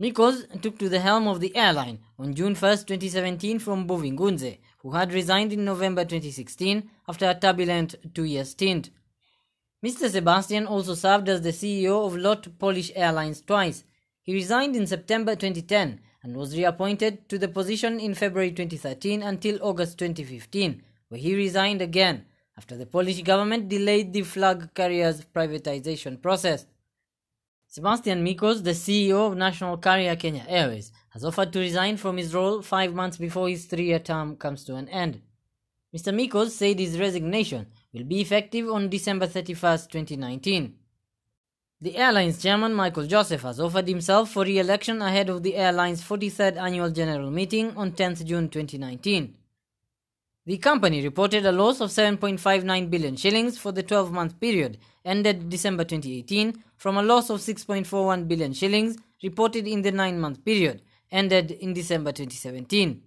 Mikosz took to the helm of the airline on June 1, 2017 from Mbuvi Ngunze, who had resigned in November 2016 after a turbulent two-year stint. Mr. Sebastian also served as the CEO of LOT Polish Airlines twice. He resigned in September 2010 and was reappointed to the position in February 2013 until August 2015, where he resigned again after the Polish government delayed the flag carrier's privatization process. Sebastian Mikosz, the CEO of national carrier Kenya Airways, has offered to resign from his role five months before his three-year term comes to an end. Mr. Mikosz said his resignation will be effective on December 31, 2019. The airline's chairman Michael Joseph has offered himself for re-election ahead of the airline's 43rd annual general meeting on 10 June 2019. The company reported a loss of 7.59 billion shillings for the 12 month period ended December 2018 from a loss of 6.41 billion shillings reported in the 9 month period ended in December 2017.